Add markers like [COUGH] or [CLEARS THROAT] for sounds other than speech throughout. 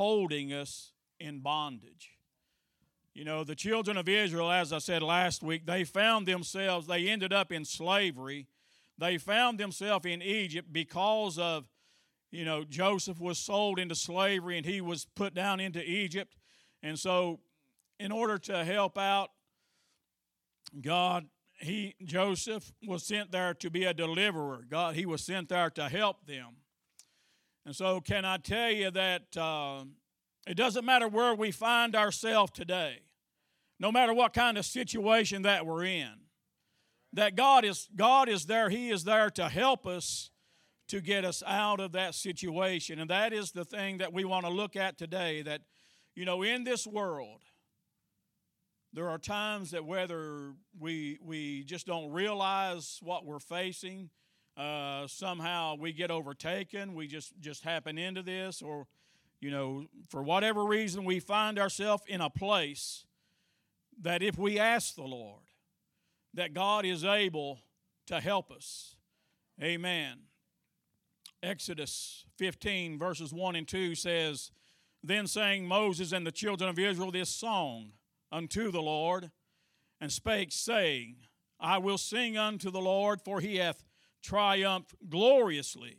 holding us in bondage. You know, the children of Israel, as I said last week, they found themselves, they ended up in slavery. They found themselves in Egypt because of, you know, Joseph was sold into slavery and he was put down into Egypt. And so, in order to help out God, he Joseph was sent there to be a deliverer. God, he was sent there to help them. And so, can I tell you that uh, it doesn't matter where we find ourselves today, no matter what kind of situation that we're in, that God is God is there. He is there to help us to get us out of that situation, and that is the thing that we want to look at today. That you know, in this world, there are times that whether we we just don't realize what we're facing, uh, somehow we get overtaken, we just just happen into this, or you know, for whatever reason we find ourselves in a place that if we ask the Lord, that God is able to help us. Amen. Exodus 15 verses 1 and 2 says, Then sang Moses and the children of Israel this song unto the Lord, and spake, saying, I will sing unto the Lord, for he hath triumphed gloriously.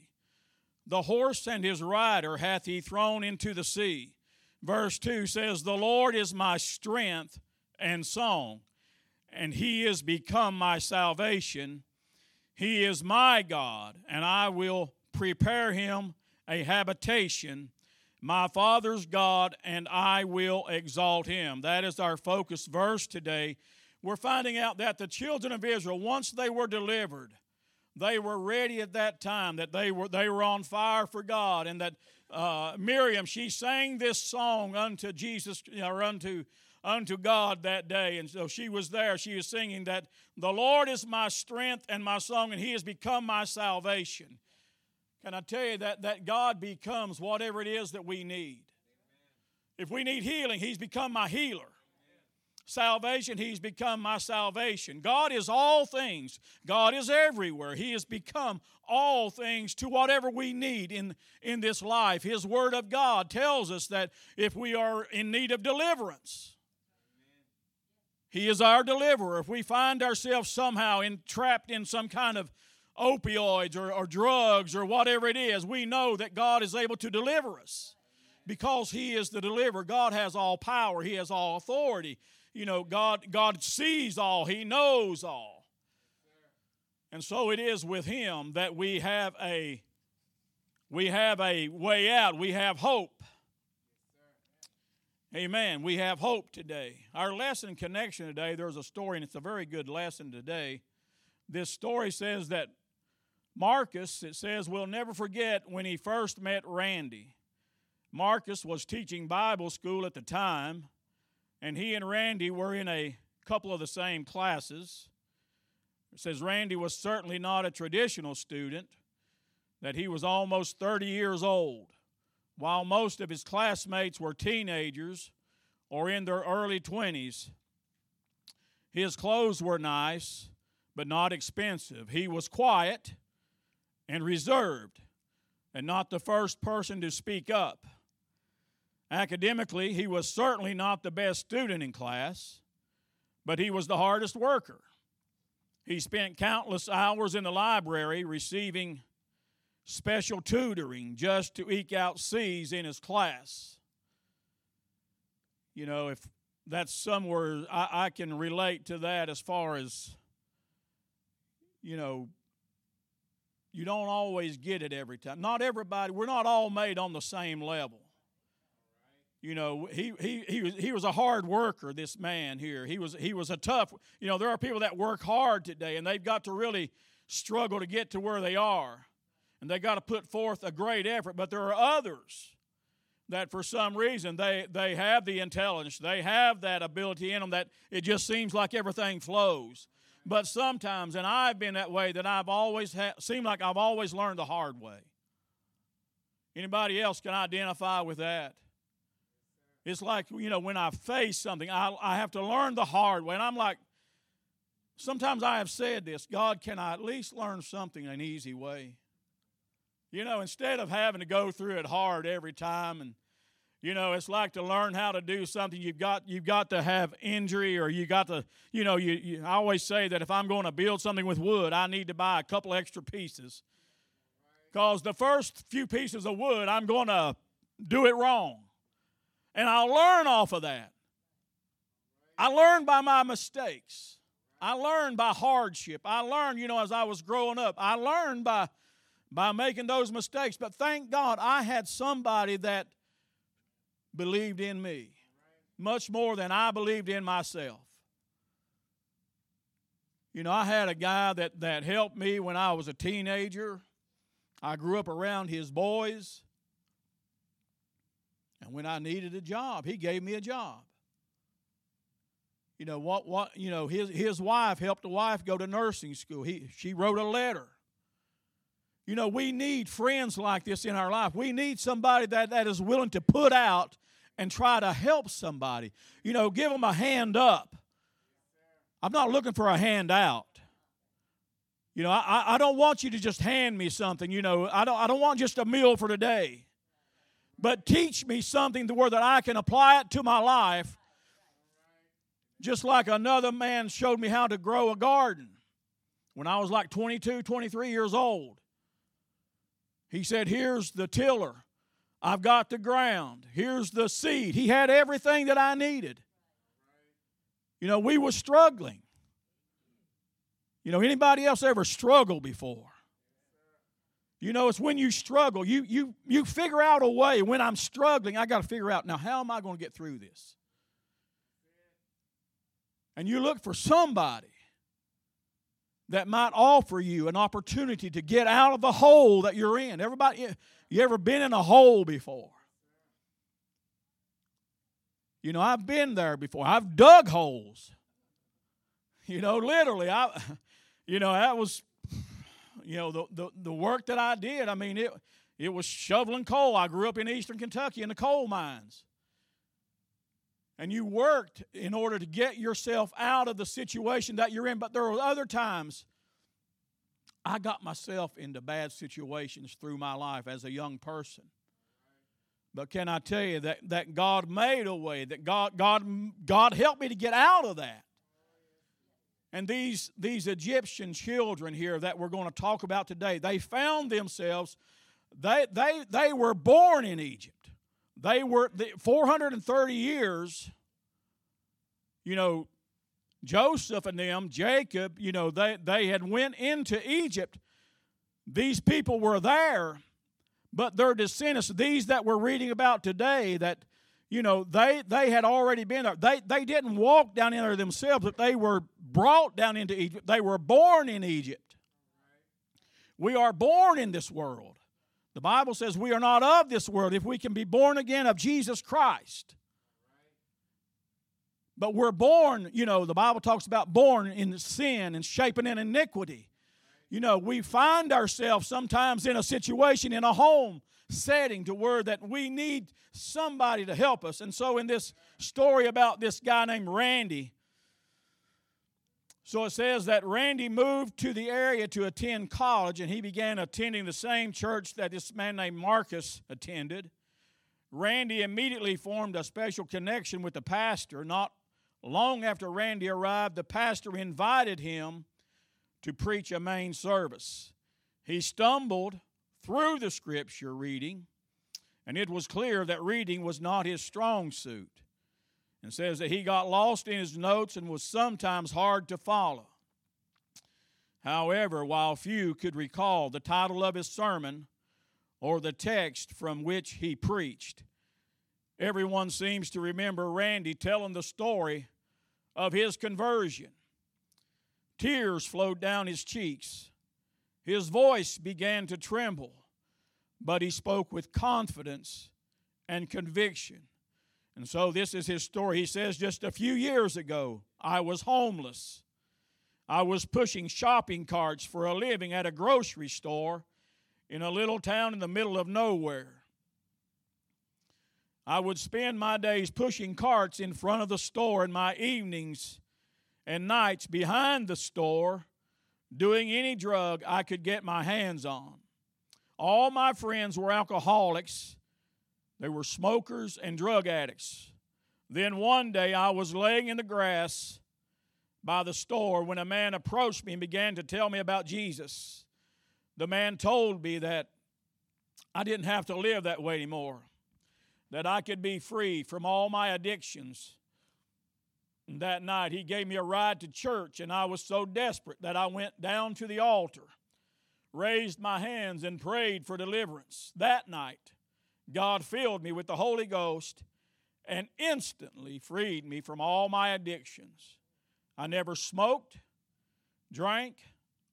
The horse and his rider hath he thrown into the sea. Verse 2 says, The Lord is my strength and song, and he is become my salvation. He is my God, and I will prepare him a habitation my Father's God, and I will exalt him. That is our focus verse today. We're finding out that the children of Israel, once they were delivered, they were ready at that time, that they were, they were on fire for God, and that uh, Miriam, she sang this song unto Jesus, or unto, unto God that day. And so she was there. She was singing that the Lord is my strength and my song, and he has become my salvation. Can I tell you that, that God becomes whatever it is that we need? If we need healing, He's become my healer. Salvation, He's become my salvation. God is all things, God is everywhere. He has become all things to whatever we need in, in this life. His Word of God tells us that if we are in need of deliverance, He is our deliverer. If we find ourselves somehow entrapped in some kind of opioids or, or drugs or whatever it is, we know that God is able to deliver us because He is the deliverer. God has all power, He has all authority. You know, God, God sees all, He knows all. And so it is with Him that we have a we have a way out. We have hope. Amen. We have hope today. Our lesson connection today, there's a story, and it's a very good lesson today. This story says that Marcus, it says, will never forget when he first met Randy. Marcus was teaching Bible school at the time, and he and Randy were in a couple of the same classes. It says Randy was certainly not a traditional student, that he was almost 30 years old, while most of his classmates were teenagers or in their early 20s. His clothes were nice, but not expensive. He was quiet and reserved and not the first person to speak up. Academically, he was certainly not the best student in class, but he was the hardest worker. He spent countless hours in the library receiving special tutoring just to eke out C's in his class. You know, if that's somewhere I, I can relate to that as far as, you know, you don't always get it every time. Not everybody, we're not all made on the same level. You know, he, he, he, was, he was a hard worker, this man here. He was, he was a tough, you know, there are people that work hard today and they've got to really struggle to get to where they are. And they got to put forth a great effort. But there are others that for some reason they, they have the intelligence, they have that ability in them that it just seems like everything flows. But sometimes, and I've been that way, that I've always ha- seemed like I've always learned the hard way. Anybody else can identify with that? It's like, you know, when I face something, I, I have to learn the hard way. And I'm like, sometimes I have said this God, can I at least learn something an easy way? You know, instead of having to go through it hard every time and You know, it's like to learn how to do something. You've got you've got to have injury, or you got to, you know, you, you I always say that if I'm going to build something with wood, I need to buy a couple extra pieces. Because the first few pieces of wood, I'm going to do it wrong. And I'll learn off of that. I learned by my mistakes. I learned by hardship. I learned, you know, as I was growing up, I learned by by making those mistakes. But thank God I had somebody that believed in me much more than I believed in myself. You know, I had a guy that, that helped me when I was a teenager. I grew up around his boys. When I needed a job, he gave me a job. You know what what you know his his wife helped a wife go to nursing school. He she wrote a letter. You know, we need friends like this in our life. We need somebody that, that is willing to put out and try to help somebody. You know, give them a hand up. I'm not looking for a hand out. You know, I, I don't want you to just hand me something. You know, I don't, I don't want just a meal for today. But teach me something to where that I can apply it to my life. Just like another man showed me how to grow a garden when I was like 22, 23 years old. He said, Here's the tiller. I've got the ground. Here's the seed. He had everything that I needed. You know, we were struggling. You know, anybody else ever struggled before? You know, it's when you struggle, you you you figure out a way. When I'm struggling, I got to figure out now how am I going to get through this? And you look for somebody that might offer you an opportunity to get out of the hole that you're in. Everybody, you ever been in a hole before? You know, I've been there before. I've dug holes. You know, literally, I, [LAUGHS] you know, that was, you know, the, the, the work that I did. I mean, it, it was shoveling coal. I grew up in eastern Kentucky in the coal mines and you worked in order to get yourself out of the situation that you're in. But there were other times I got myself into bad situations through my life as a young person. But can I tell you that, that God made a way, that God, God, God helped me to get out of that. And these, these Egyptian children here that we're going to talk about today, they found themselves, they, they, they were born in Egypt. They were the 430 years, you know, Joseph and them, Jacob, you know, they, they had went into Egypt. These people were there, but their descendants, these that we're reading about today, that, you know, they, they had already been there. They, they didn't walk down in there themselves, but they were brought down into Egypt. They were born in Egypt. We are born in this world. The Bible says we are not of this world if we can be born again of Jesus Christ. But we're born, you know, the Bible talks about born in sin and shaping in iniquity. You know, we find ourselves sometimes in a situation in a home setting to where that we need somebody to help us. And so in this story about this guy named Randy, so it says that Randy moved to the area to attend college, and he began attending the same church that this man named Marcus attended. Randy immediately formed a special connection with the pastor. Not long after Randy arrived, the pastor invited him to preach a main service. He stumbled through the scripture reading, and it was clear that reading was not his strong suit and says that he got lost in his notes and was sometimes hard to follow. However, while few could recall the title of his sermon or the text from which he preached, everyone seems to remember Randy telling the story of his conversion. Tears flowed down his cheeks. His voice began to tremble, but he spoke with confidence and conviction. And so this is his story. He says, Just a few years ago, I was homeless. I was pushing shopping carts for a living at a grocery store in a little town in the middle of nowhere. I would spend my days pushing carts in front of the store and my evenings and nights behind the store doing any drug I could get my hands on. All my friends were alcoholics They were smokers and drug addicts. Then one day I was laying in the grass by the store when a man approached me and began to tell me about Jesus. The man told me that I didn't have to live that way anymore, that I could be free from all my addictions. And that night he gave me a ride to church, and I was so desperate that I went down to the altar, raised my hands, and prayed for deliverance. That night, God filled me with the Holy Ghost and instantly freed me from all my addictions. I never smoked, drank,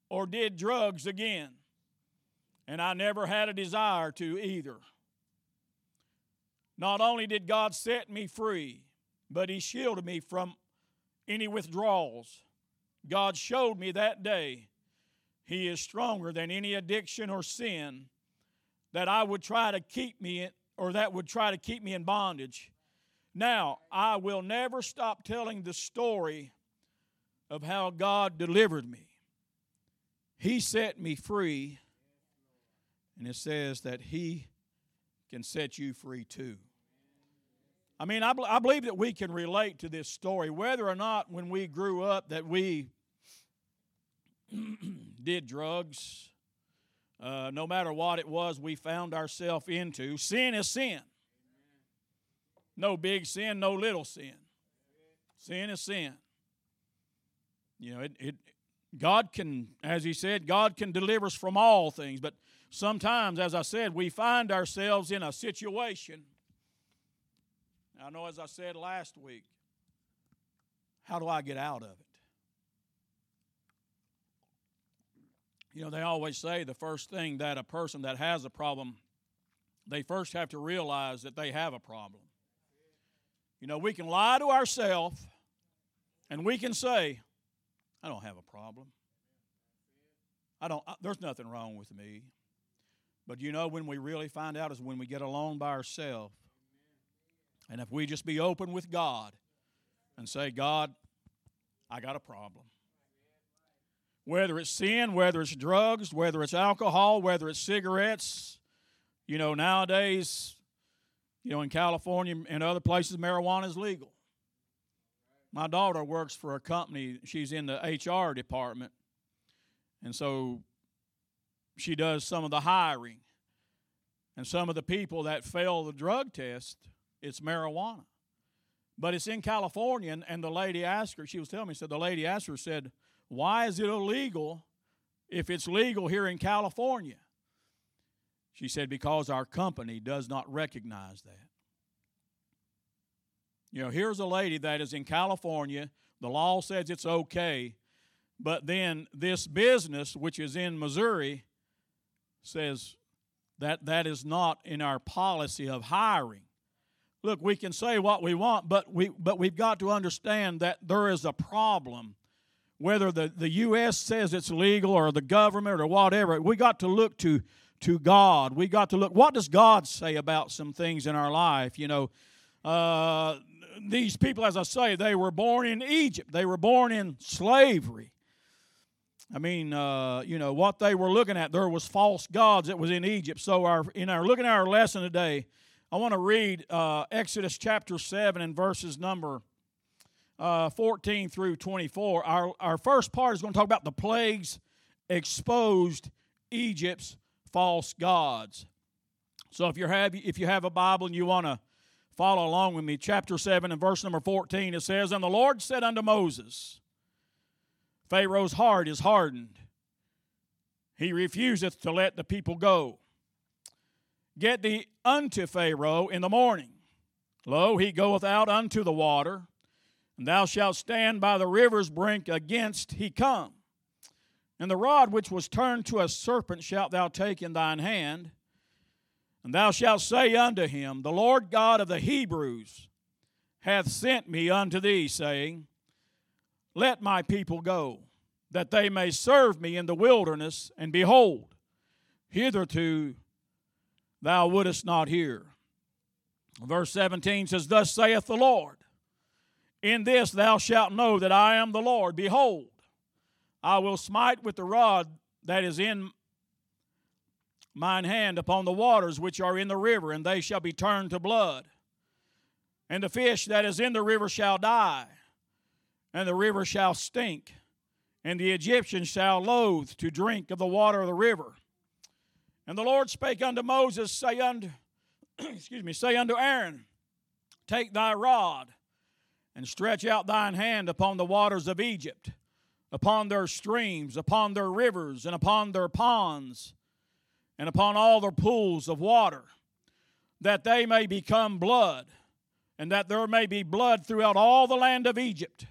or did drugs again. And I never had a desire to either. Not only did God set me free, but He shielded me from any withdrawals. God showed me that day He is stronger than any addiction or sin that I would try to keep me in, or that would try to keep me in bondage. Now, I will never stop telling the story of how God delivered me. He set me free, and it says that He can set you free too. I mean, I, I believe that we can relate to this story, whether or not when we grew up that we [CLEARS THROAT] did drugs, uh, no matter what it was we found ourselves into. Sin is sin. No big sin, no little sin. Sin is sin. You know, it, it God can, as he said, God can deliver us from all things. But sometimes, as I said, we find ourselves in a situation. I know, as I said last week, how do I get out of it? You know, they always say the first thing that a person that has a problem, they first have to realize that they have a problem. You know, we can lie to ourselves and we can say, I don't have a problem. I don't, I, there's nothing wrong with me. But you know, when we really find out is when we get alone by ourselves. And if we just be open with God and say, God, I got a problem. Whether it's sin, whether it's drugs, whether it's alcohol, whether it's cigarettes, you know, nowadays, you know, in California and other places, marijuana is legal. My daughter works for a company, she's in the HR department. And so she does some of the hiring. And some of the people that fail the drug test, it's marijuana. But it's in California, and, and the lady asked her, she was telling me, said the lady asked her, said, Why is it illegal if it's legal here in California? She said, Because our company does not recognize that. You know, here's a lady that is in California. The law says it's okay, but then this business, which is in Missouri, says that that is not in our policy of hiring. Look, we can say what we want, but we but we've got to understand that there is a problem. Whether the, the U.S. says it's legal or the government or whatever, we got to look to to God. We got to look. What does God say about some things in our life? You know, uh, these people, as I say, they were born in Egypt. They were born in slavery. I mean, uh, you know what they were looking at. There was false gods that was in Egypt. So, our in our looking at our lesson today, I want to read uh, Exodus chapter seven and verses number uh, fourteen through twenty-four. Our our first part is going to talk about the plagues exposed Egypt's false gods. So, if you have if you have a Bible and you want to Follow along with me. Chapter 7 and verse number 14 it says, And the Lord said unto Moses, Pharaoh's heart is hardened. He refuseth to let the people go. Get thee unto Pharaoh in the morning. Lo, he goeth out unto the water, and thou shalt stand by the river's brink against he come. And the rod which was turned to a serpent shalt thou take in thine hand, and thou shalt say unto him, The Lord God of the Hebrews hath sent me unto thee, saying, Let my people go, that they may serve me in the wilderness. And behold, hitherto thou wouldest not hear. Verse 17 says, Thus saith the Lord, In this thou shalt know that I am the Lord. Behold, I will smite with the rod that is in mine hand upon the waters which are in the river, and they shall be turned to blood. And the fish that is in the river shall die, and the river shall stink, and the Egyptians shall loathe to drink of the water of the river. And the Lord spake unto Moses, say unto, [CLEARS THROAT] excuse me, say unto Aaron, Take thy rod, and stretch out thine hand upon the waters of Egypt, upon their streams, upon their rivers, and upon their ponds, and upon all their pools of water, that they may become blood, and that there may be blood throughout all the land of Egypt,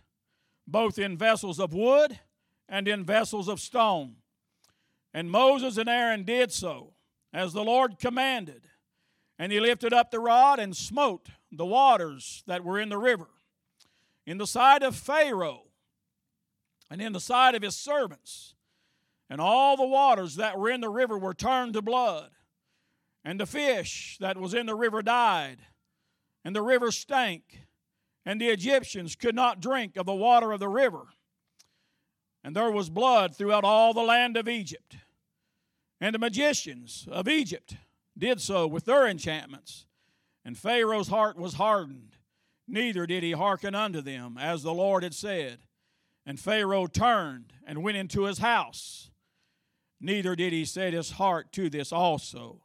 both in vessels of wood and in vessels of stone. And Moses and Aaron did so, as the Lord commanded. And he lifted up the rod and smote the waters that were in the river, in the sight of Pharaoh, and in the sight of his servants. And all the waters that were in the river were turned to blood. And the fish that was in the river died, and the river stank, and the Egyptians could not drink of the water of the river. And there was blood throughout all the land of Egypt. And the magicians of Egypt did so with their enchantments. And Pharaoh's heart was hardened, neither did he hearken unto them, as the Lord had said. And Pharaoh turned and went into his house. Neither did he set his heart to this also.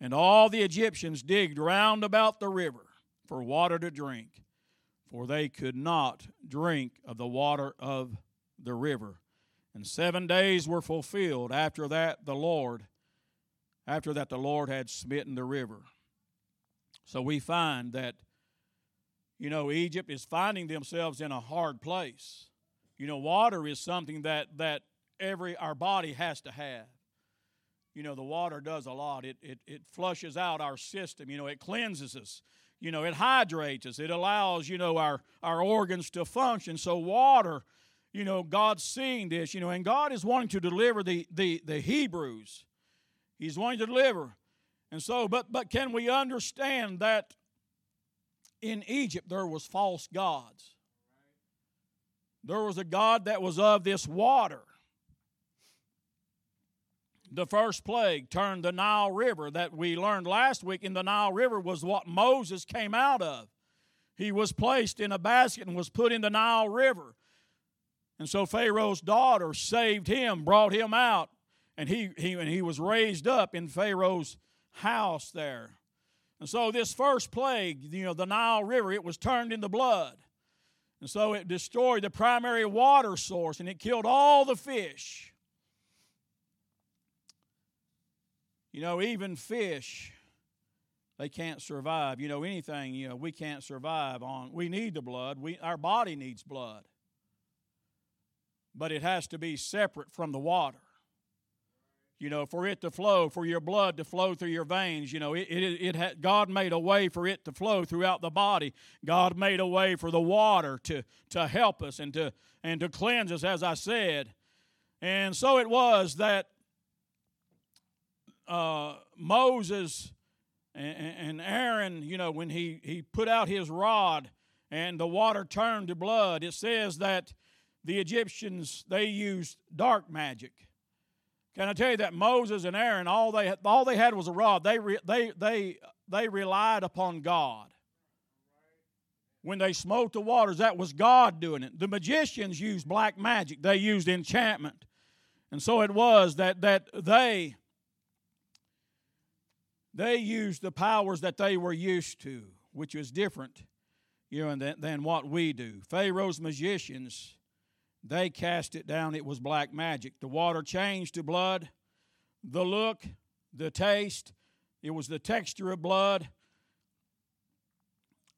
And all the Egyptians digged round about the river for water to drink, for they could not drink of the water of the river. And seven days were fulfilled after that the Lord, after that the Lord had smitten the river. So we find that, you know, Egypt is finding themselves in a hard place. You know, water is something that that every our body has to have. You know, the water does a lot. It it it flushes out our system. You know, it cleanses us. You know, it hydrates us. It allows, you know, our, our organs to function. So water you know, God's seeing this, you know, and God is wanting to deliver the, the, the Hebrews. He's wanting to deliver. And so, but but can we understand that in Egypt there was false gods? There was a God that was of this water. The first plague turned the Nile River that we learned last week in the Nile River was what Moses came out of. He was placed in a basket and was put in the Nile River. And so Pharaoh's daughter saved him, brought him out, and he, he, and he was raised up in Pharaoh's house there. And so this first plague, you know, the Nile River, it was turned into blood. And so it destroyed the primary water source and it killed all the fish. You know, even fish, they can't survive. You know, anything, you know, we can't survive on. We need the blood. We, our body needs blood but it has to be separate from the water. You know, for it to flow, for your blood to flow through your veins, you know, it, it, it God made a way for it to flow throughout the body. God made a way for the water to, to help us and to, and to cleanse us, as I said. And so it was that uh, Moses and, and Aaron, you know, when he, he put out his rod and the water turned to blood, it says that the Egyptians, they used dark magic. Can I tell you that Moses and Aaron, all they, all they had was a rod. They, they, they, they relied upon God. When they smote the waters, that was God doing it. The magicians used black magic, they used enchantment. And so it was that, that they, they used the powers that they were used to, which was different you know, than, than what we do. Pharaoh's magicians they cast it down. It was black magic. The water changed to blood. The look, the taste, it was the texture of blood.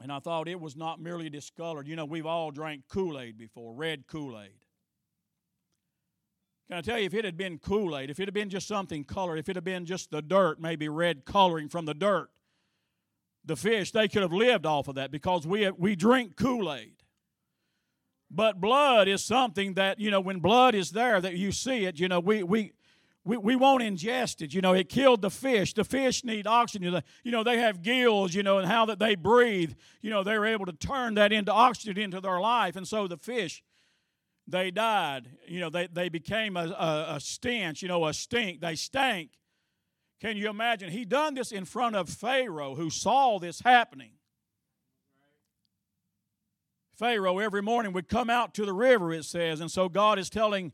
And I thought it was not merely discolored. You know, we've all drank Kool Aid before, red Kool Aid. Can I tell you, if it had been Kool Aid, if it had been just something colored, if it had been just the dirt, maybe red coloring from the dirt, the fish, they could have lived off of that because we, we drink Kool Aid. But blood is something that, you know, when blood is there, that you see it, you know, we, we, we, we won't ingest it. You know, it killed the fish. The fish need oxygen. You know, they have gills, you know, and how that they breathe. You know, they're able to turn that into oxygen into their life. And so the fish, they died. You know, they, they became a, a, a stench, you know, a stink. They stank. Can you imagine? He done this in front of Pharaoh who saw this happening. Pharaoh every morning would come out to the river, it says. And so God is telling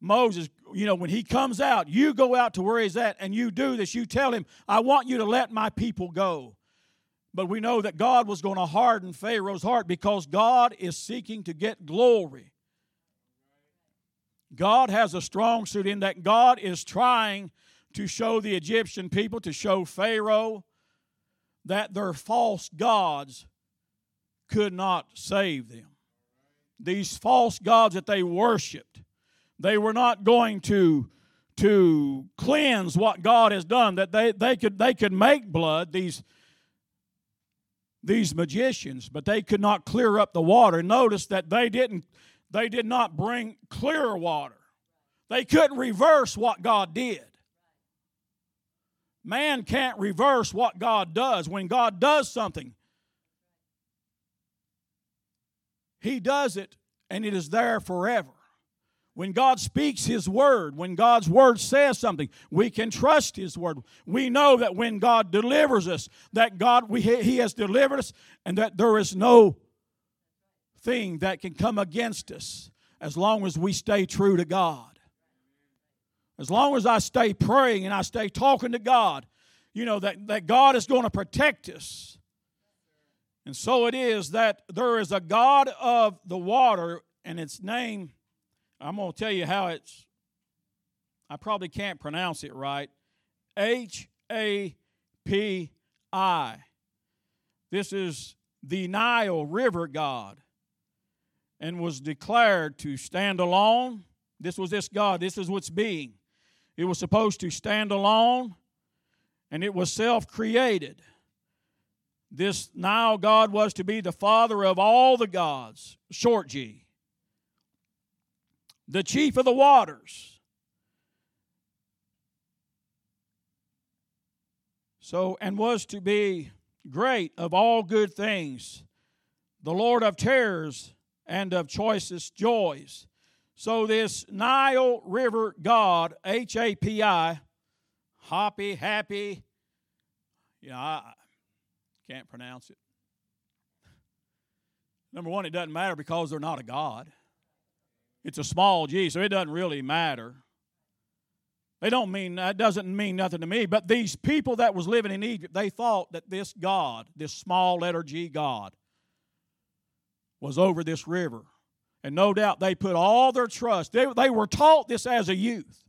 Moses, you know, when he comes out, you go out to where he's at and you do this. You tell him, I want you to let my people go. But we know that God was going to harden Pharaoh's heart because God is seeking to get glory. God has a strong suit in that God is trying to show the Egyptian people, to show Pharaoh that their false gods could not save them. These false gods that they worshiped, they were not going to, to cleanse what God has done, that they, they, could, they could make blood, these, these magicians, but they could not clear up the water. Notice that they didn't they did not bring clear water. They couldn't reverse what God did. Man can't reverse what God does. When God does something, He does it and it is there forever. When God speaks His word, when God's word says something, we can trust His word. We know that when God delivers us, that God we, He has delivered us, and that there is no thing that can come against us as long as we stay true to God. As long as I stay praying and I stay talking to God, you know, that, that God is going to protect us. And so it is that there is a God of the water, and its name, I'm going to tell you how it's, I probably can't pronounce it right. H A P I. This is the Nile River God and was declared to stand alone. This was this God, this is what's being. It was supposed to stand alone, and it was self created. This Nile God was to be the father of all the gods, short G, the chief of the waters. So, and was to be great of all good things, the Lord of terrors and of choicest joys. So, this Nile River God, H A P I, happy, happy, you know, I can't pronounce it. Number one, it doesn't matter because they're not a God. It's a small g, so it doesn't really matter. They don't mean that doesn't mean nothing to me. But these people that was living in Egypt, they thought that this God, this small letter G God, was over this river. And no doubt they put all their trust. They, they were taught this as a youth.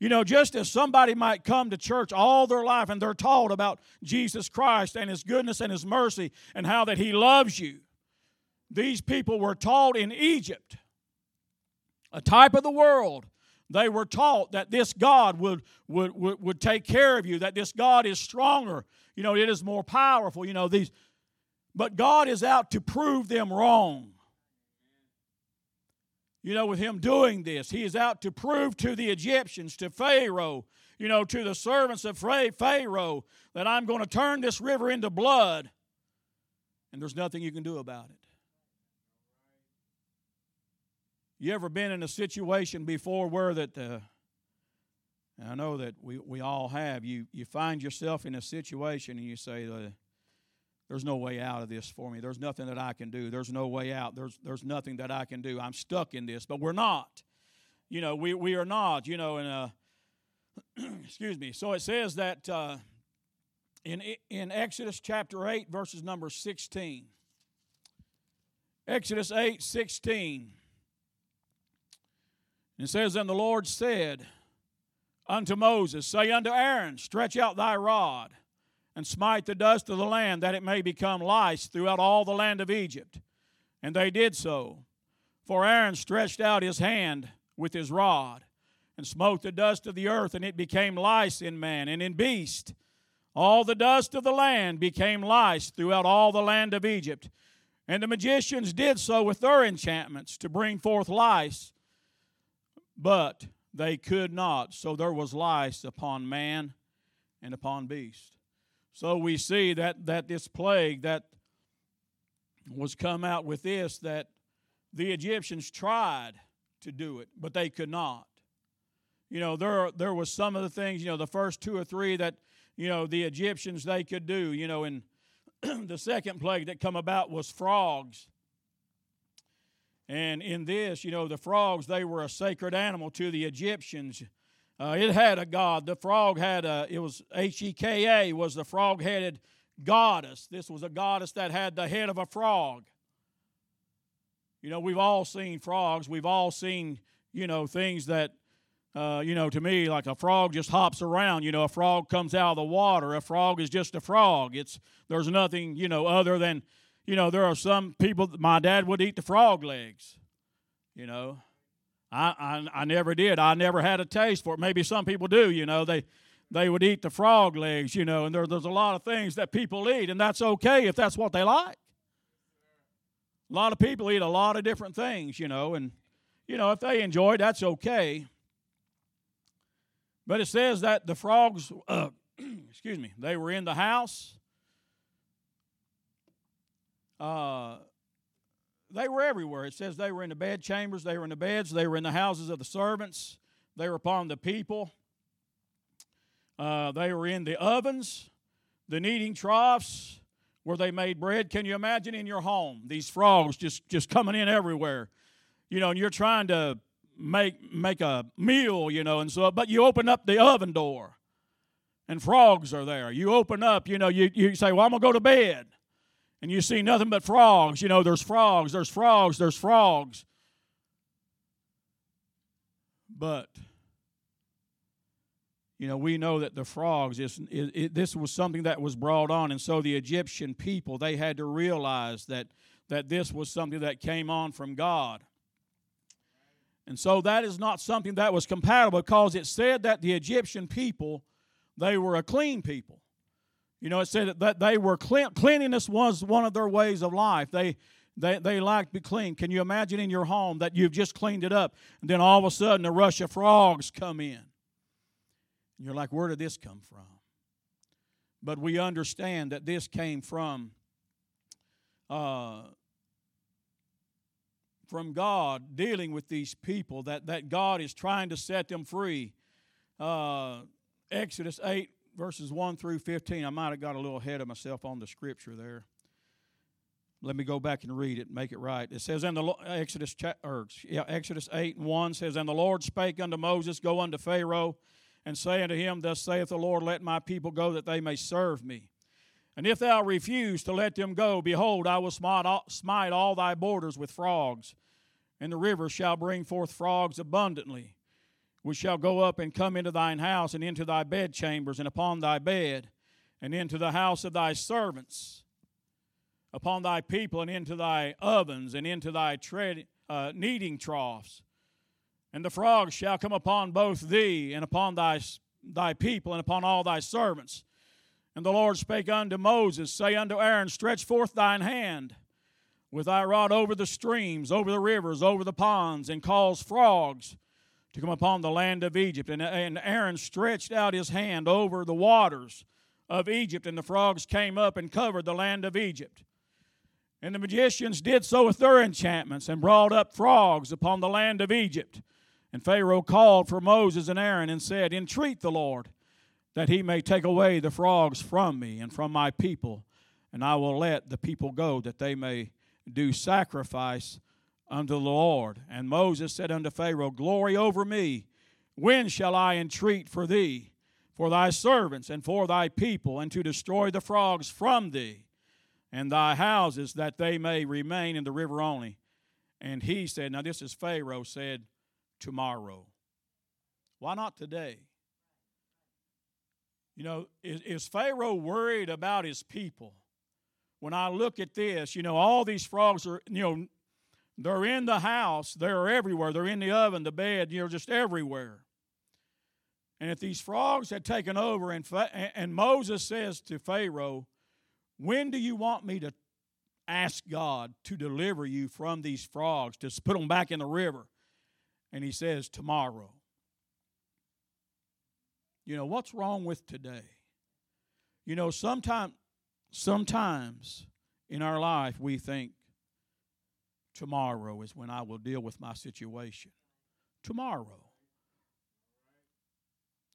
You know, just as somebody might come to church all their life and they're taught about Jesus Christ and His goodness and His mercy and how that He loves you, these people were taught in Egypt, a type of the world. They were taught that this God would, would, would, would take care of you, that this God is stronger. You know, it is more powerful. You know, these but God is out to prove them wrong. You know, with him doing this, he is out to prove to the Egyptians, to Pharaoh, you know, to the servants of Pharaoh, that I'm going to turn this river into blood, and there's nothing you can do about it. You ever been in a situation before where that, uh, I know that we, we all have, you, you find yourself in a situation and you say, uh, there's no way out of this for me. There's nothing that I can do. There's no way out. There's, there's nothing that I can do. I'm stuck in this, but we're not. You know, we, we are not, you know, and uh, [CLEARS THROAT] excuse me. So it says that uh, in, in Exodus chapter 8, verses number 16. Exodus 8, 16. It says, And the Lord said unto Moses, Say unto Aaron, Stretch out thy rod and smite the dust of the land, that it may become lice throughout all the land of Egypt. And they did so. For Aaron stretched out his hand with his rod, and smote the dust of the earth, and it became lice in man and in beast. All the dust of the land became lice throughout all the land of Egypt. And the magicians did so with their enchantments to bring forth lice, but they could not. So there was lice upon man and upon beast. So we see that, that this plague that was come out with this, that the Egyptians tried to do it, but they could not. you know, there there was some of the things, you know, the first two or three that, you know, the Egyptians they could do, you know, and [CLEARS THROAT] the second plague that come about was frogs. And in this, you know, the frogs, they were a sacred animal to the Egyptians. Uh, it had a god. The frog had a, it was H E K A, was the frog headed goddess. This was a goddess that had the head of a frog. You know, we've all seen frogs. We've all seen, you know, things that, uh, you know, to me, like a frog just hops around. You know, a frog comes out of the water. A frog is just a frog. It's there's nothing, you know, other than you know, there are some people, my dad would eat the frog legs, you know. I, I, I never did. I never had a taste for it. Maybe some people do, you know. They, they would eat the frog legs, you know, and there, there's a lot of things that people eat, and that's okay if that's what they like. A lot of people eat a lot of different things, you know, and, you know, if they enjoy, it, that's okay. But it says that the frogs, uh, [CLEARS THROAT] excuse me, they were in the house uh, they were everywhere. It says they were in the bed chambers, they were in the beds, they were in the houses of the servants, they were upon the people, uh, they were in the ovens, the kneading troughs where they made bread. Can you imagine in your home these frogs just, just coming in everywhere? You know, and you're trying to make make a meal, you know, and so but you open up the oven door and frogs are there. You open up, you know, you, you say, Well, I'm gonna go to bed and you see nothing but frogs. You know, there's frogs, there's frogs, there's frogs. But, you know, we know that the frogs, it, it, this was something that was brought on. And so the Egyptian people, they had to realize that, that this was something that came on from God. And so that is not something that was compatible because it said that the Egyptian people, they were a clean people. You know, it said that they were clean, cleanliness was one of their ways of life. They they they liked to be clean. Can you imagine in your home that you've just cleaned it up, and then all of a sudden a rush of frogs come in, and you're like, where did this come from? But we understand that this came from uh, from God dealing with these people. That that God is trying to set them free. Uh, Exodus eight verses 1 through 15. I might have got a little ahead of myself on the scripture there. Let me go back and read it, make it right. It says in the Exodus or yeah, Exodus 8 and 1 says, And the Lord spake unto Moses, Go unto Pharaoh, and say unto him, Thus saith the Lord, Let my people go, that they may serve me. And if thou refuse to let them go, behold, I will smite all, smite all thy borders with frogs, and the rivers shall bring forth frogs abundantly which shall go up and come into thine house and into thy bedchambers and upon thy bed and into the house of thy servants upon thy people and into thy ovens and into thy tread, uh, kneading troughs. And the frogs shall come upon both thee and upon thy, thy people and upon all thy servants. And the lord spake unto moses say unto aaron stretch forth thine hand with thy rod over the streams over the rivers over the ponds and cause frogs to come upon the land of Egypt. And, and Aaron stretched out his hand over the waters of Egypt, and the frogs came up and covered the land of Egypt. And the magicians did so with their enchantments and brought up frogs upon the land of Egypt. And Pharaoh called for Moses and Aaron and said, Entreat the Lord that he may take away the frogs from me and from my people, and I will let the people go that they may do sacrifice unto the Lord. And Moses said unto Pharaoh, Glory over me. When shall I entreat for thee, for thy servants, and for thy people, and to destroy the frogs from thee, and thy houses, that they may remain in the river only? And he said, Now this is Pharaoh said, Tomorrow. Why not today? You know, is, is Pharaoh worried about his people? When I look at this, you know, all these frogs are, you know, they're in the house, they're everywhere. They're in the oven, the bed, you're just everywhere. And if these frogs had taken over, and, and Moses says to Pharaoh, When do you want me to ask God to deliver you from these frogs, to put them back in the river? And he says, Tomorrow. You know, what's wrong with today? You know, sometimes sometimes in our life we think, Tomorrow is when I will deal with my situation. Tomorrow.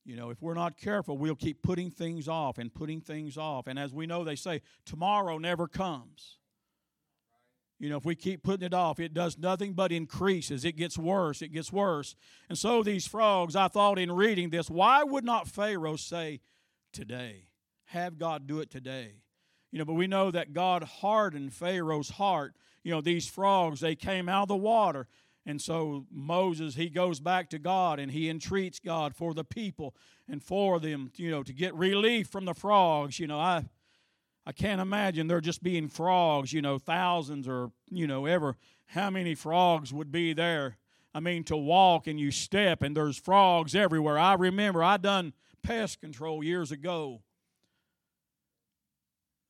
You know, if we're not careful, we'll keep putting things off and putting things off. And as we know, they say, tomorrow never comes. You know, if we keep putting it off, it does nothing but increases. It gets worse. It gets worse. And so these frogs, I thought in reading this, why would not Pharaoh say, today? Have God do it today. You know, but we know that God hardened Pharaoh's heart. You know, these frogs, they came out of the water. And so Moses, he goes back to God and he entreats God for the people and for them, you know, to get relief from the frogs. You know, I I can't imagine there just being frogs, you know, thousands or, you know, ever how many frogs would be there. I mean, to walk and you step and there's frogs everywhere. I remember I done pest control years ago.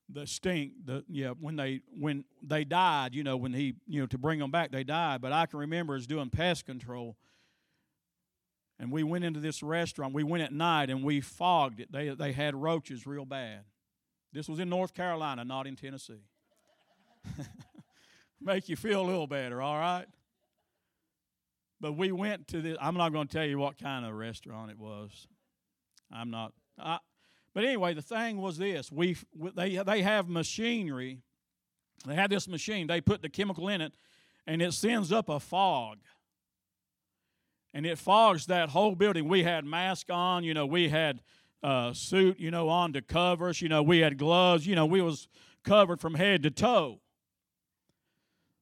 The stink, the yeah, when they when they died, you know, when he you know to bring them back, they died. But I can remember as doing pest control, and we went into this restaurant. We went at night and we fogged it. They they had roaches real bad. This was in North Carolina, not in Tennessee. [LAUGHS] Make you feel a little better, all right? But we went to this. I'm not going to tell you what kind of restaurant it was. I'm not. I, but anyway, the thing was this: we they they have machinery. They had this machine. They put the chemical in it, and it sends up a fog. And it fogs that whole building. We had masks on. You know, we had uh, suit, you know, on to cover us. You know, we had gloves. You know, we was covered from head to toe.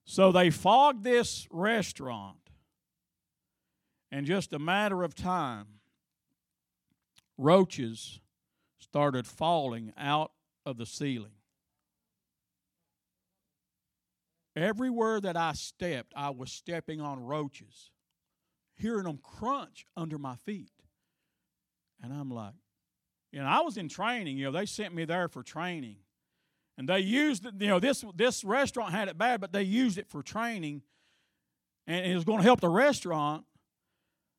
So they fogged this restaurant. And just a matter of time, roaches started falling out of the ceiling. Everywhere that I stepped, I was stepping on roaches, hearing them crunch under my feet. And I'm like, you know, I was in training. You know, they sent me there for training, and they used it. You know, this this restaurant had it bad, but they used it for training, and it was going to help the restaurant.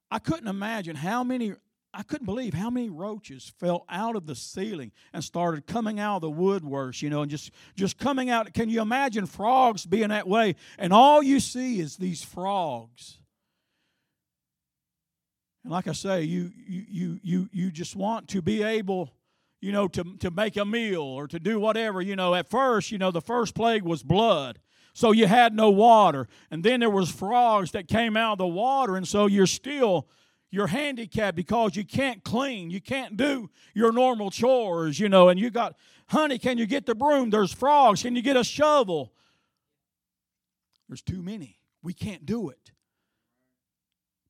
I couldn't imagine how many. I couldn't believe how many roaches fell out of the ceiling and started coming out of the woodworks, you know, and just just coming out. Can you imagine frogs being that way? And all you see is these frogs and like I say, you you you you just want to be able, you know, to to make a meal or to do whatever. You know, at first, you know, the first plague was blood. So you had no water. And then there was frogs that came out of the water, and so you're still you're handicapped because you can't clean. You can't do your normal chores, you know, and you got, honey, can you get the broom? There's frogs. Can you get a shovel? There's too many. We can't do it.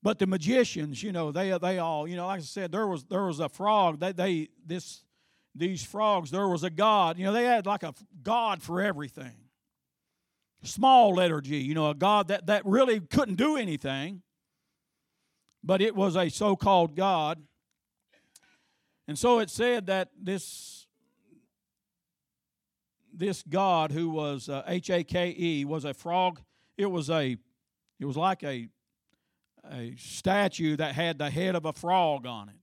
But the magicians, you know, they they all, you know, like I said, there was there was a frog. They they this these frogs, there was a god. You know, they had like a god for everything. Small letter G, you know, a god that, that really couldn't do anything, but it was a so called God. And so it said that this this God who was uh, H A K E was a frog. It was a it was like a a statue that had the head of a frog on it.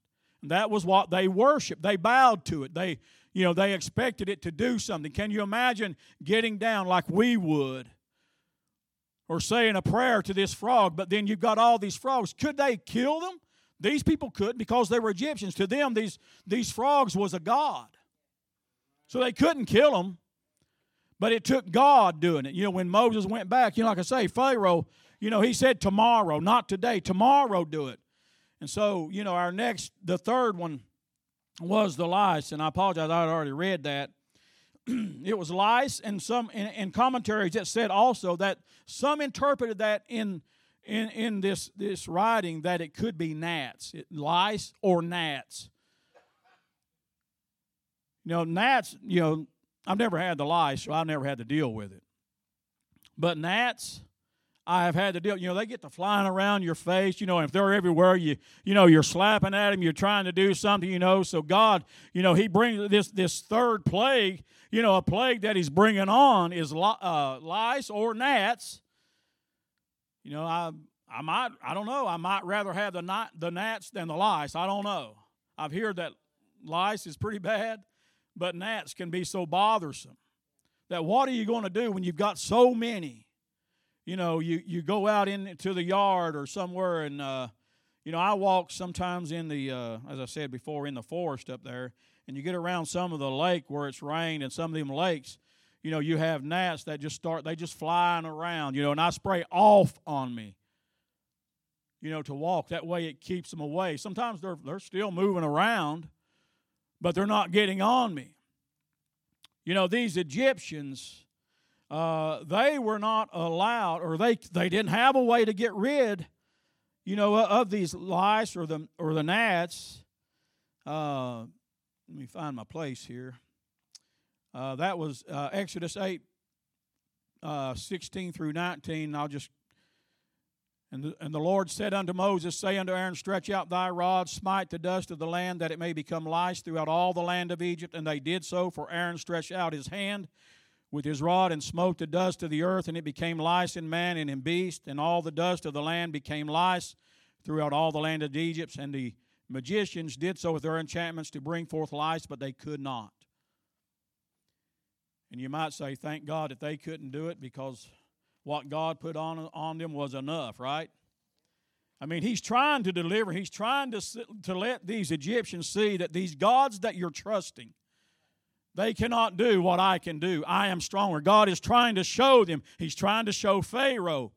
And that was what they worshiped. They bowed to it. They, you know, they expected it to do something. Can you imagine getting down like we would? Or saying a prayer to this frog, but then you've got all these frogs. Could they kill them? These people couldn't because they were Egyptians. To them, these, these frogs was a god. So they couldn't kill them. But it took God doing it. You know, when Moses went back, you know, like I say, Pharaoh, you know, he said tomorrow, not today. Tomorrow do it. And so, you know, our next, the third one was the lice. And I apologize, I had already read that. [CLEARS THROAT] it was lice, and some in, in commentaries that said also that some interpreted that in in in this this writing that it could be gnats, it, lice or gnats. You know, gnats. You know, I've never had the lice, so I've never had to deal with it. But gnats, I have had to deal. You know, they get to flying around your face. You know, if they're everywhere, you you know you're slapping at them. You're trying to do something. You know, so God, you know, He brings this this third plague. You know, a plague that He's bringing on is uh, lice or gnats. You know, I I might I don't know. I might rather have the not the gnats than the lice. I don't know. I've heard that lice is pretty bad, but gnats can be so bothersome. That what are you going to do when you've got so many? You know, you, you go out into the yard or somewhere and, uh, You know, I walk sometimes in the, uh, as I said before, in the forest up there, and you get around some of the lake where it's rained, and some of them lakes, you know, you have gnats that just start, they just flying around, you know, and I spray off on me, you know, to walk. That way it keeps them away. Sometimes they're, they're still moving around, but they're not getting on me. You know, these Egyptians, uh, they were not allowed, or they, they didn't have a way to get rid, you know, of these lice or the, or the gnats. Uh, let me find my place here. Uh, that was uh, Exodus 8, uh, 16 through 19. I'll just. And the, and the Lord said unto Moses, Say unto Aaron, Stretch out thy rod, smite the dust of the land, that it may become lice throughout all the land of Egypt. And they did so, for Aaron stretched out his hand with his rod and smote the dust of the earth, and it became lice in man and in beast. And all the dust of the land became lice throughout all the land of Egypt. And the magicians did so with their enchantments to bring forth lice, but they could not. And you might say, thank God that they couldn't do it because what God put on, on them was enough, right? I mean, he's trying to deliver, he's trying to, to let these Egyptians see that these gods that you're trusting, they cannot do what I can do. I am stronger. God is trying to show them, he's trying to show Pharaoh.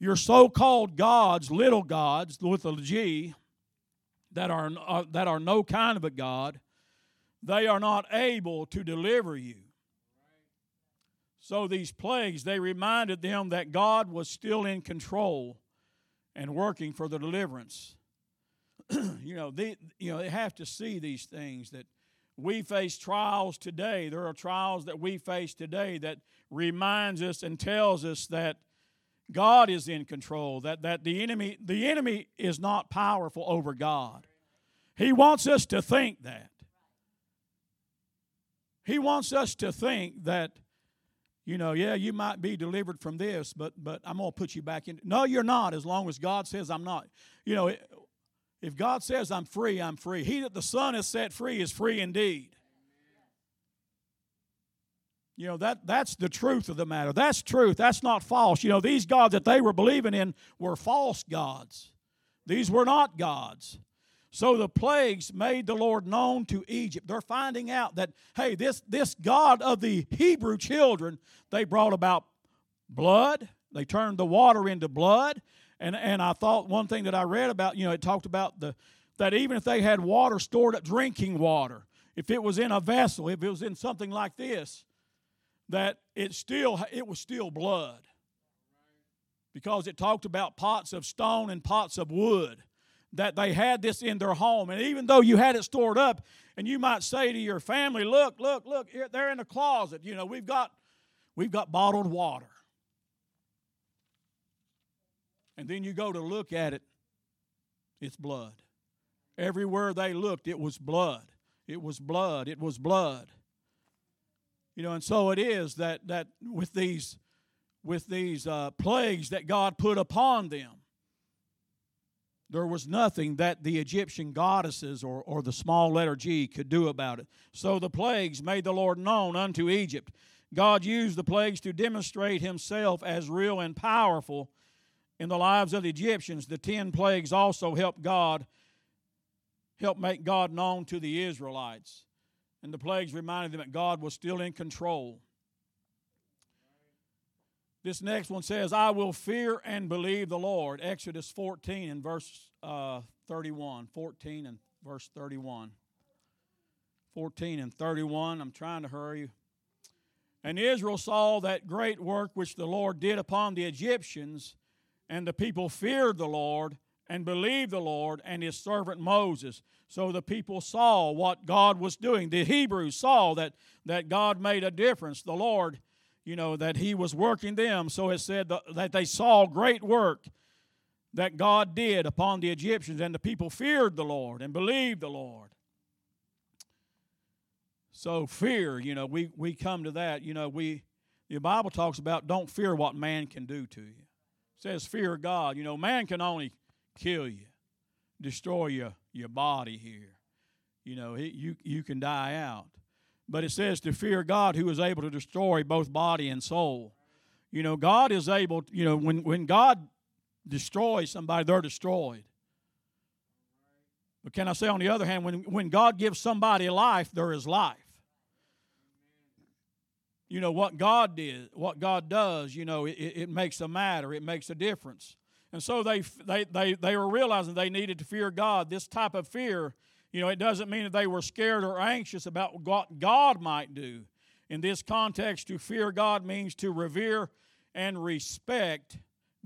Your so called gods, little gods with a G, that are, uh, that are no kind of a God, they are not able to deliver you. So these plagues, they reminded them that God was still in control and working for the deliverance. [CLEARS THROAT] you know, they, you know, they have to see these things that we face trials today. There are trials that we face today that reminds us and tells us that God is in control, that, that the enemy the enemy is not powerful over God. He wants us to think that. He wants us to think that, you know, yeah, you might be delivered from this, but but I'm to put you back in. No, you're not. As long as God says I'm not. You know, if God says I'm free, I'm free. He that the Son has set free is free indeed. You know, that, that's the truth of the matter. That's truth. That's not false. You know, these gods that they were believing in were false gods. These were not gods. So the plagues made the Lord known to Egypt. They're finding out that, hey, this, this God of the Hebrew children, they brought about blood. They turned the water into blood. And, and I thought one thing that I read about, you know, it talked about the that even if they had water stored up, drinking water, if it was in a vessel, if it was in something like this, that it still it was still blood. Because it talked about pots of stone and pots of wood that they had this in their home. And even though you had it stored up, and you might say to your family, look, look, look, they're in the closet. You know, we've got we've got bottled water. And then you go to look at it, it's blood. Everywhere they looked, it was blood. It was blood. It was blood. You know, and so it is that that with these with these uh, plagues that God put upon them, there was nothing that the Egyptian goddesses or, or the small letter G could do about it. So the plagues made the Lord known unto Egypt. God used the plagues to demonstrate himself as real and powerful in the lives of the Egyptians. The ten plagues also helped God, help make God known to the Israelites. And the plagues reminded them that God was still in control. This next one says, I will fear and believe the Lord. Exodus 14 and verse uh, 31. 14 and verse 31. 14 and 31. I'm trying to hurry. And Israel saw that great work which the Lord did upon the Egyptians, and the people feared the Lord and believed the Lord and his servant Moses. So the people saw what God was doing. The Hebrews saw that, that God made a difference. The Lord you know, that he was working them. So it said that they saw great work that God did upon the Egyptians, and the people feared the Lord and believed the Lord. So fear, you know, we, we come to that. You know, we the Bible talks about don't fear what man can do to you. Says fear God. You know, man can only kill you, destroy your, your body here. You know, you, you can die out. But it says to fear God who is able to destroy both body and soul. You know, God is able, you know, when, when God destroys somebody, they're destroyed. But can I say, on the other hand, when, when God gives somebody life, there is life. You know, what God did, what God does, you know, it, it makes a matter, it makes a difference. And so they, they, they, they were realizing they needed to fear God. This type of fear, you know, it doesn't mean that they were scared or anxious about what God might do. In this context, to fear God means to revere and respect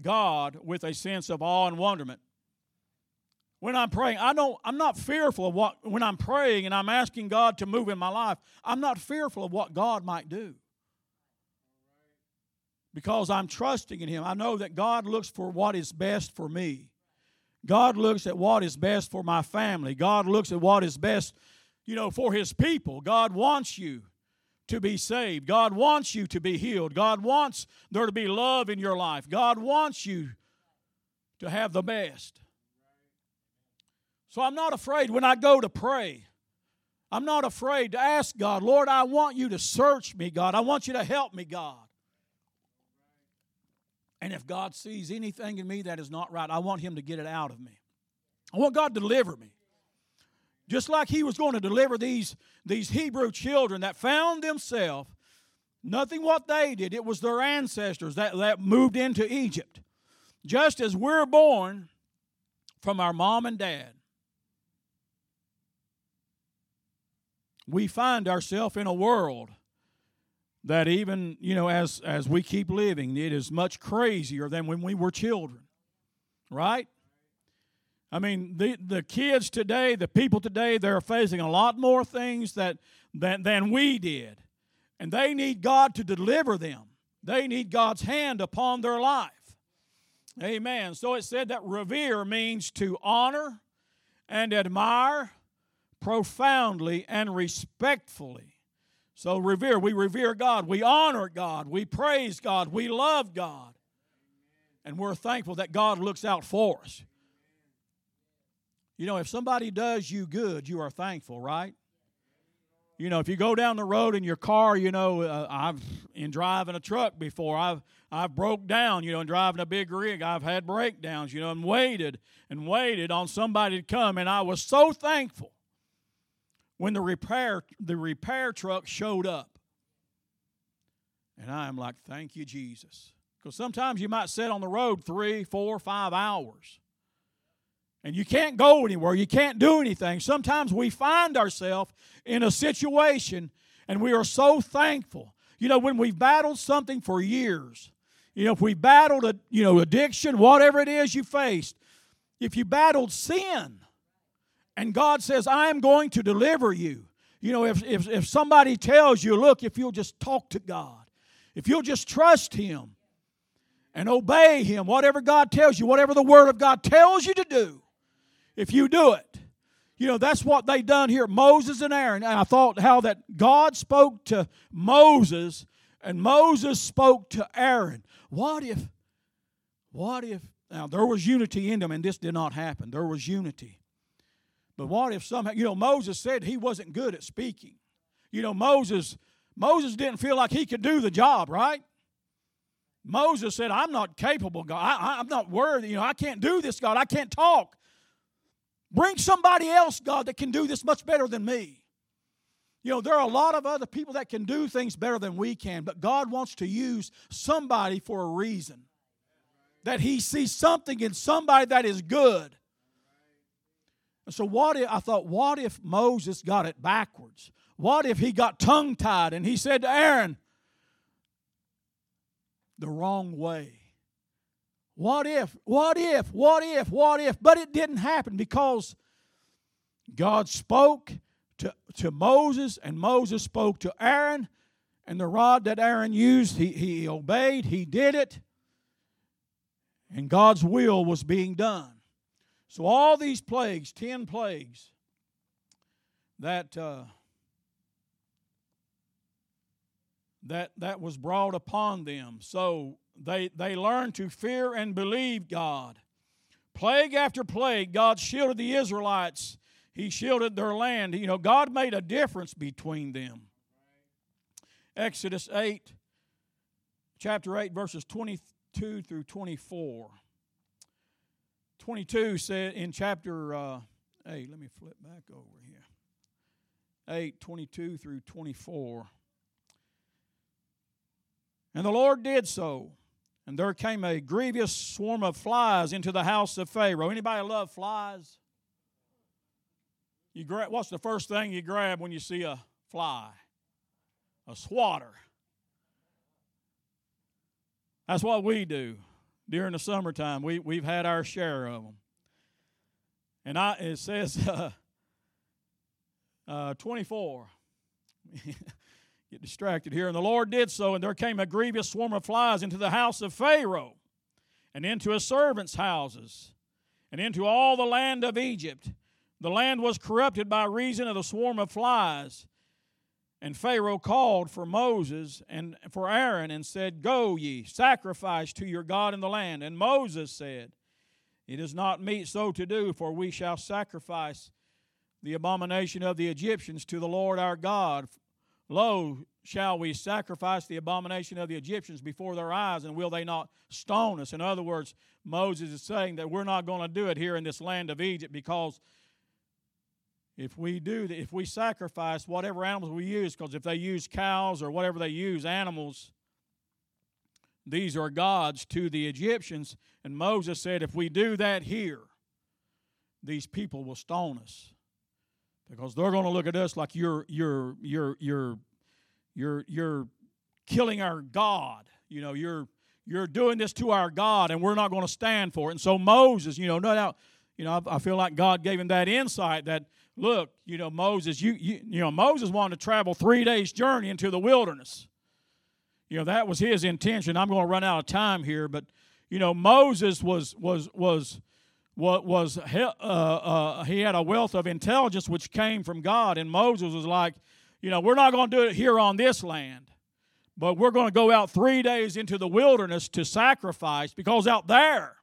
God with a sense of awe and wonderment. When I'm praying, I don't I'm not fearful of what when I'm praying and I'm asking God to move in my life, I'm not fearful of what God might do. Because I'm trusting in him. I know that God looks for what is best for me. God looks at what is best for my family. God looks at what is best, you know, for his people. God wants you to be saved. God wants you to be healed. God wants there to be love in your life. God wants you to have the best. So I'm not afraid when I go to pray. I'm not afraid to ask God, Lord, I want you to search me, God. I want you to help me, God. And if God sees anything in me that is not right, I want Him to get it out of me. I want God to deliver me. Just like He was going to deliver these, these Hebrew children that found themselves, nothing what they did, it was their ancestors that, that moved into Egypt. Just as we're born from our mom and dad, we find ourselves in a world that even you know as as we keep living it is much crazier than when we were children right? I mean the the kids today the people today they're facing a lot more things that than than we did. And they need god to deliver them. They need god's hand upon their life. Amen. So it said that revere means to honor and admire profoundly and respectfully. So, revere, we revere God, we honor God, we praise God, we love God, and we're thankful that God looks out for us. You know, if somebody does you good, you are thankful, right? You know, if you go down the road in your car, you know, uh, I've in driving a truck before, I've I've broke down, you know, in driving a big rig, I've had breakdowns, you know, and waited and waited on somebody to come, and I was so thankful when the repair the repair truck showed up. And I am like, thank you, Jesus. Because sometimes you might sit on the road three, four, five hours. And you can't go anywhere. You can't do anything. Sometimes we find ourselves in a situation and we are so thankful. You know, when we've battled something for years, you know, if we battled a, you know, addiction, whatever it is you faced, if you battled sin, and God says, I am going to deliver you. You know, if, if, if somebody tells you, look, if you'll just talk to God, if you'll just trust Him and obey Him, whatever God tells you, whatever the Word of God tells you to do, if you do it, you know, that's what they done here, Moses and Aaron. And I thought how that God spoke to Moses and Moses spoke to Aaron. What if, what if, now there was unity in them and this did not happen. There was unity. But what if somehow, you know, Moses said he wasn't good at speaking. You know, Moses, Moses didn't feel like he could do the job, right? Moses said, I'm not capable, God. I, am not worthy. You know, I can't do this, God. I can't talk. Bring somebody else, God, that can do this much better than me. You know, there are a lot of other people that can do things better than we can, but God wants to use somebody for a reason. That He sees something in somebody that is good and so what if I thought, what if Moses got it backwards? What if he got tongue tied and he said to Aaron, the wrong way? What if, what if, what if, what if? But it didn't happen because God spoke to, to Moses and Moses spoke to Aaron, and the rod that Aaron used, he, he obeyed, he did it, and God's will was being done. So, all these plagues, 10 plagues, that, uh, that, that was brought upon them. So, they, they learned to fear and believe God. Plague after plague, God shielded the Israelites. He shielded their land. You know, God made a difference between them. Exodus 8, chapter 8, verses 22 through 24. 22 said in chapter uh, 8, let me flip back over here. 8, 22 through 24. And the Lord did so. And there came a grievous swarm of flies into the house of Pharaoh. Anybody love flies? You what's the first thing you grab when you see a fly? A swatter. That's what we do during the summertime. We, we've had our share of them. And I, it says uh, [LAUGHS] uh, 24. [LAUGHS] Get distracted here. And the Lord did so, and there came a grievous swarm of flies into the house of Pharaoh, and into his servants' houses, and into all the land of Egypt. The land was corrupted by reason of the swarm of flies. And Pharaoh called for Moses and for Aaron and said, Go ye, sacrifice to your God in the land. And Moses said, It is not meet so to do, for we shall sacrifice the abomination of the Egyptians to the Lord our God. Lo, shall we sacrifice the abomination of the Egyptians before their eyes, and will they not stone us? In other words, Moses is saying that we're not going to do it here in this land of Egypt because if we do if we sacrifice whatever animals we use because if they use cows or whatever they use animals these are gods to the egyptians. And moses said if we do that here these people will stone us because they're going to look at us like you're you're you're you're you're you're killing our god. You know you're you're doing this to our god and we're not going to stand for it. And so moses you know no doubt you know I, I feel like god gave him that insight that look, you know, Moses, you, you, you know, Moses wanted to travel three days' journey into the wilderness. You know, that was his intention. I'm going to run out of time here, but you know, Moses was was was what was uh, uh, he had a wealth of intelligence which came from God, and Moses was like, you know, we're not going to do it here on this land, but we're going to go out three days into the wilderness to sacrifice because out there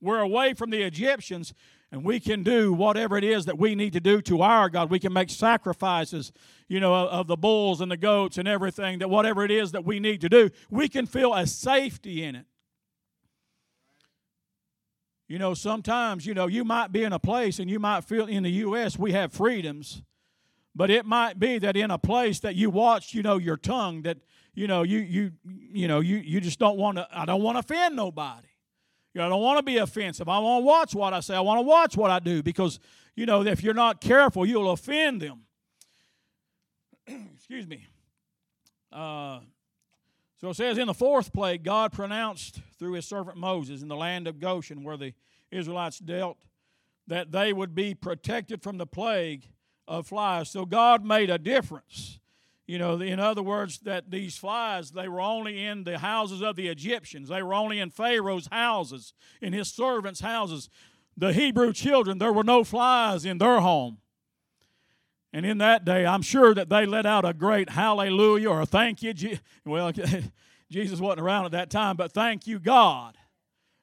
we're away from the Egyptians and we can do whatever it is that we need to do to our God. We can make sacrifices, you know, of the bulls and the goats and everything, that whatever it is that we need to do, we can feel a safety in it. You know, sometimes, you know, you might be in a place and you might feel in the U.S. we have freedoms, but it might be that in a place that you watch, you know, your tongue, that, you know, you, you, you know, you, you just don't want to, I don't want to offend nobody. You know, I don't want to be offensive. I want to watch what I say. I want to watch what I do because, you know, if you're not careful, you'll offend them. [CLEARS THROAT] Excuse me. Uh, so it says, in the fourth plague, God pronounced through his servant Moses in the land of Goshen, where the Israelites dealt, that they would be protected from the plague of flies. So God made a difference you know, in other words, that these flies, they were only in the houses of the Egyptians. They were only in Pharaoh's houses, in his servants' houses. The Hebrew children, there were no flies in their home. And in that day, I'm sure that they let out a great hallelujah or a thank you. Well, [LAUGHS] Jesus wasn't around at that time, but thank you, God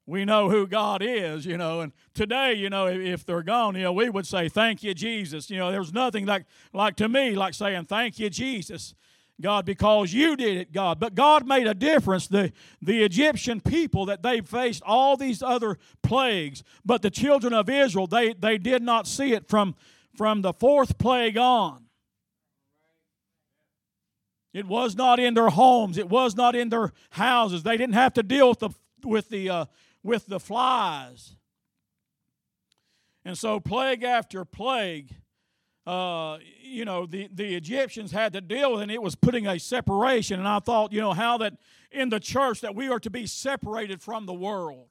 we know who God is, you know. And today, you know, if they're gone, you know, we would say, Thank you, Jesus. You know, there's nothing like, like to me like saying, Thank you, Jesus. God, because you did it, God. But God made a difference. The, the Egyptian people that they faced all these other plagues, but the children of Israel, they, they did not see it from, from the fourth plague on. It was not in their homes. It was not in their houses. They didn't have to deal with the with the uh, with the flies. And so, plague after plague, uh, you know, the, the Egyptians had to deal with, and it was putting a separation. And I thought, you know, how that in the church that we are to be separated from the world.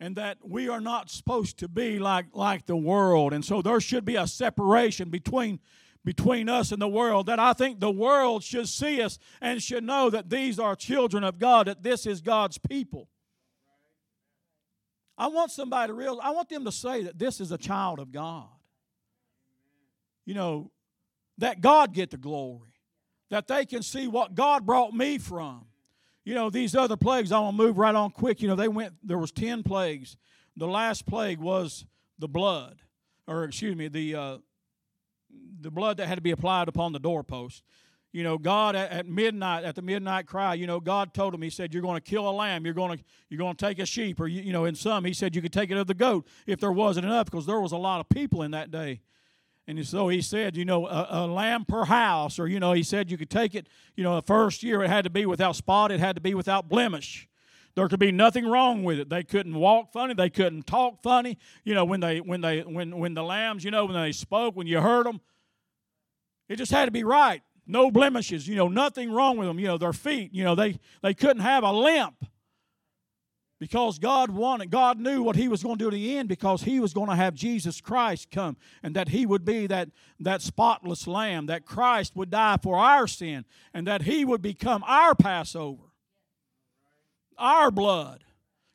And that we are not supposed to be like, like the world. And so there should be a separation between between us and the world that I think the world should see us and should know that these are children of God, that this is God's people. I want somebody to realize, I want them to say that this is a child of God. You know, that God get the glory, that they can see what God brought me from. You know, these other plagues, I want to move right on quick. You know, they went, there was 10 plagues. The last plague was the blood, or excuse me, the, uh, the blood that had to be applied upon the doorpost. you know, God at, midnight, at the midnight cry, you know, God told him, He said, You're going to kill a lamb, you're going to you're going to take a sheep, or you, you know, in some, He said you could take it of the goat if there wasn't enough, because there was a lot of people in that day. And so he said, you know, a, a, lamb per house, or, you know, he said you could take it, you know, the first year it had to be without spot, it had to be without blemish. There could be nothing wrong with it. They couldn't walk funny, they couldn't talk funny. You know, when they when they when when the lambs, you know, when they spoke, when you heard them, it just had to be right no blemishes, you know, nothing wrong with them. You know, their feet, you know, they, they couldn't have a limp because God wanted, God knew what He was going to do at the end because He was going to have Jesus Christ come and that He would be that, that spotless lamb, that Christ would die for our sin and that He would become our Passover, our blood.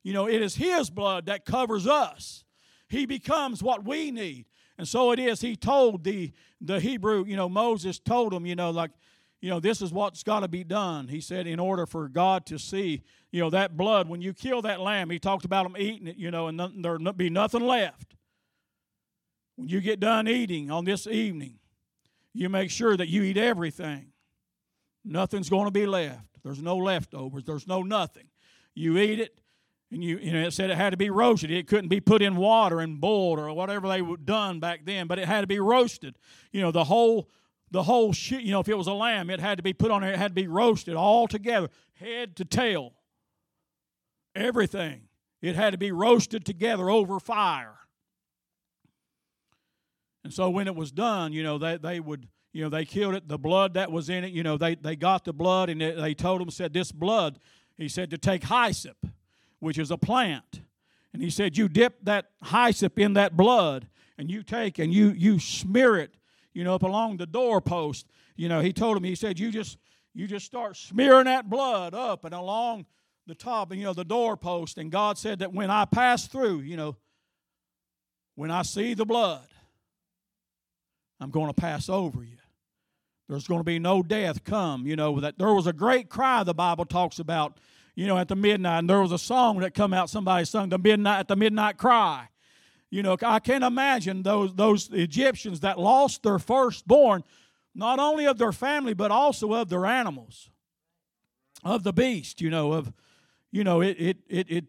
You know, it is His blood that covers us. He becomes what we need. And so it is, he told the, the Hebrew, you know, Moses told him, you know, like, you know, this is what's got to be done. He said, in order for God to see, you know, that blood, when you kill that lamb, he talked about them eating it, you know, and there'll be nothing left. When you get done eating on this evening, you make sure that you eat everything. Nothing's going to be left. There's no leftovers. There's no nothing. You eat it, and you, you know, it said it had to be roasted. It couldn't be put in water and boiled or whatever they done back then, but it had to be roasted. You know, the whole the whole shit, you know, if it was a lamb, it had to be put on there, it had to be roasted all together, head to tail. Everything. It had to be roasted together over fire. And so when it was done, you know, they, they would, you know, they killed it, the blood that was in it, you know, they, they got the blood and they told them, said, this blood, he said, to take hyssop which is a plant. And he said, You dip that hyssop in that blood, and you take and you you smear it, you know, up along the doorpost. You know, he told him, he said, You just you just start smearing that blood up and along the top, you know, the doorpost. And God said that when I pass through, you know, when I see the blood, I'm going to pass over you. There's going to be no death come. You know, that there was a great cry the Bible talks about you know, at the midnight. And there was a song that come out, somebody sung the midnight at the midnight cry. You know, I can't imagine those those Egyptians that lost their firstborn, not only of their family, but also of their animals, of the beast, you know, of you know, it it it it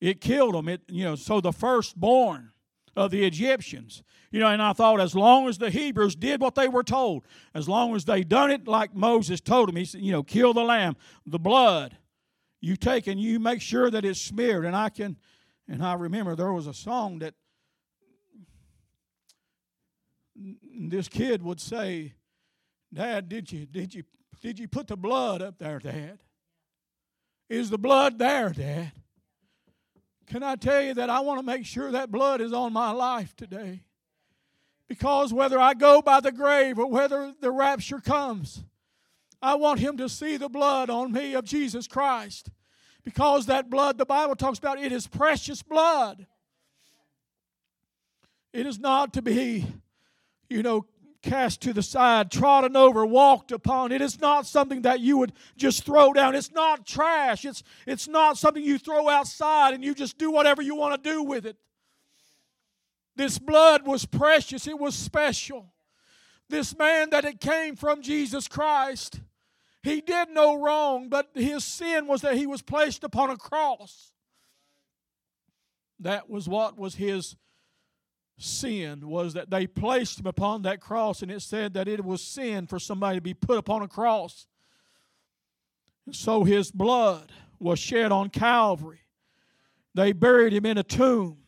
it killed them. It you know, so the firstborn of the Egyptians. You know, and I thought as long as the Hebrews did what they were told, as long as they done it like Moses told them, he said, you know, kill the lamb, the blood, you take and you make sure that it's smeared. And I can, and I remember there was a song that this kid would say, Dad, did you did you did you put the blood up there, Dad? Is the blood there, Dad? Can I tell you that I want to make sure that blood is on my life today? Because whether I go by the grave or whether the rapture comes, I want him to see the blood on me of Jesus Christ. Because that blood, the Bible talks about, it is precious blood. It is not to be, you know, cast to the side, trodden over, walked upon. It is not something that you would just throw down. It's not trash. It's, it's not something you throw outside and you just do whatever you want to do with it. This blood was precious, it was special. This man that it came from Jesus Christ, he did no wrong, but his sin was that he was placed upon a cross. That was what was his sin was that they placed him upon that cross and it said that it was sin for somebody to be put upon a cross. And so his blood was shed on Calvary. They buried him in a tomb.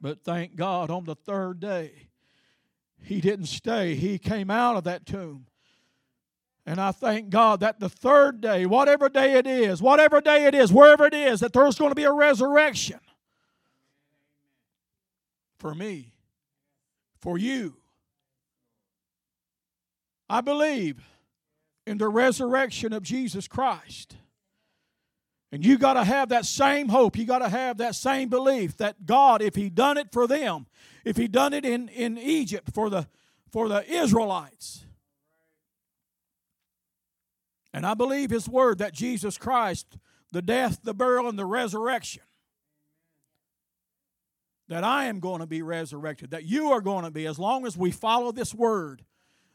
But thank God on the third day, he didn't stay. He came out of that tomb. And I thank God that the third day, whatever day it is, whatever day it is, wherever it is, that there's going to be a resurrection for me, for you. I believe in the resurrection of Jesus Christ. And you got to have that same hope. You got to have that same belief that God, if He done it for them, if He done it in, in Egypt for the for the Israelites. And I believe His word that Jesus Christ, the death, the burial, and the resurrection, that I am going to be resurrected, that you are going to be, as long as we follow this word,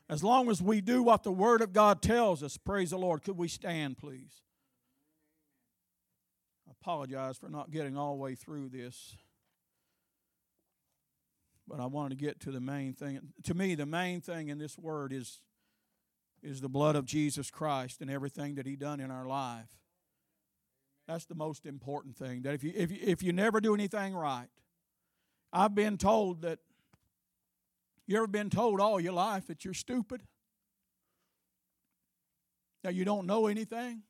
As long as we do what the Word of God tells us, praise the Lord. Could we stand, please? I apologize for not getting all the way through this. But I wanted to get to the main thing. To me, the main thing in this word is, is the blood of Jesus Christ and everything that He done in our life. That's the most important thing. That if you if you, if you never do anything right, I've been told that you ever been told all your life that you're stupid? That you don't know anything?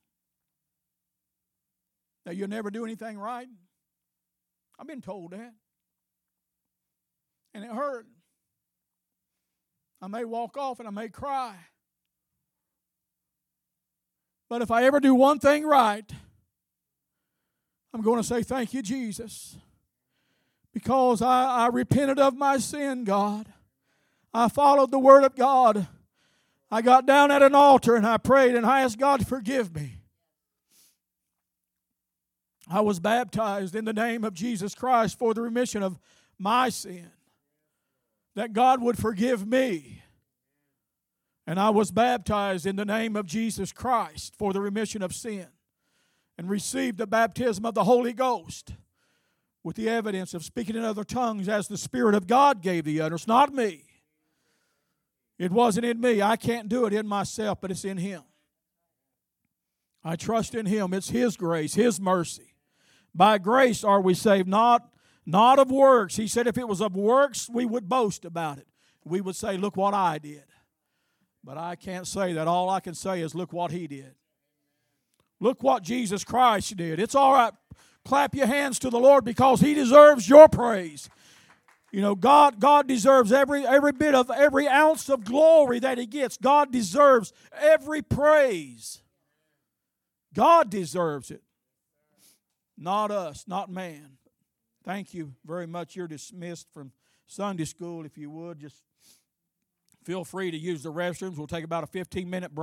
That you'll never do anything right? I've been told that. And it hurt. I may walk off and I may cry. But if I ever do one thing right, I'm going to say, Thank you, Jesus. Because I, I repented of my sin, God. I followed the Word of God. I got down at an altar and I prayed and I asked God to forgive me. I was baptized in the name of Jesus Christ for the remission of my sin, that God would forgive me. And I was baptized in the name of Jesus Christ for the remission of sin and received the baptism of the Holy Ghost with the evidence of speaking in other tongues as the Spirit of God gave the utterance, not me. It wasn't in me. I can't do it in myself, but it's in Him. I trust in Him. It's His grace, His mercy. By grace are we saved, not, not of works. He said if it was of works, we would boast about it. We would say, Look what I did. But I can't say that. All I can say is, Look what He did. Look what Jesus Christ did. It's all right. Clap your hands to the Lord because He deserves your praise. You know, God, God deserves every, every bit of every ounce of glory that He gets. God deserves every praise. God deserves it. Not us, not man. Thank you very much. You're dismissed from Sunday school. If you would, just feel free to use the restrooms. We'll take about a 15 minute break.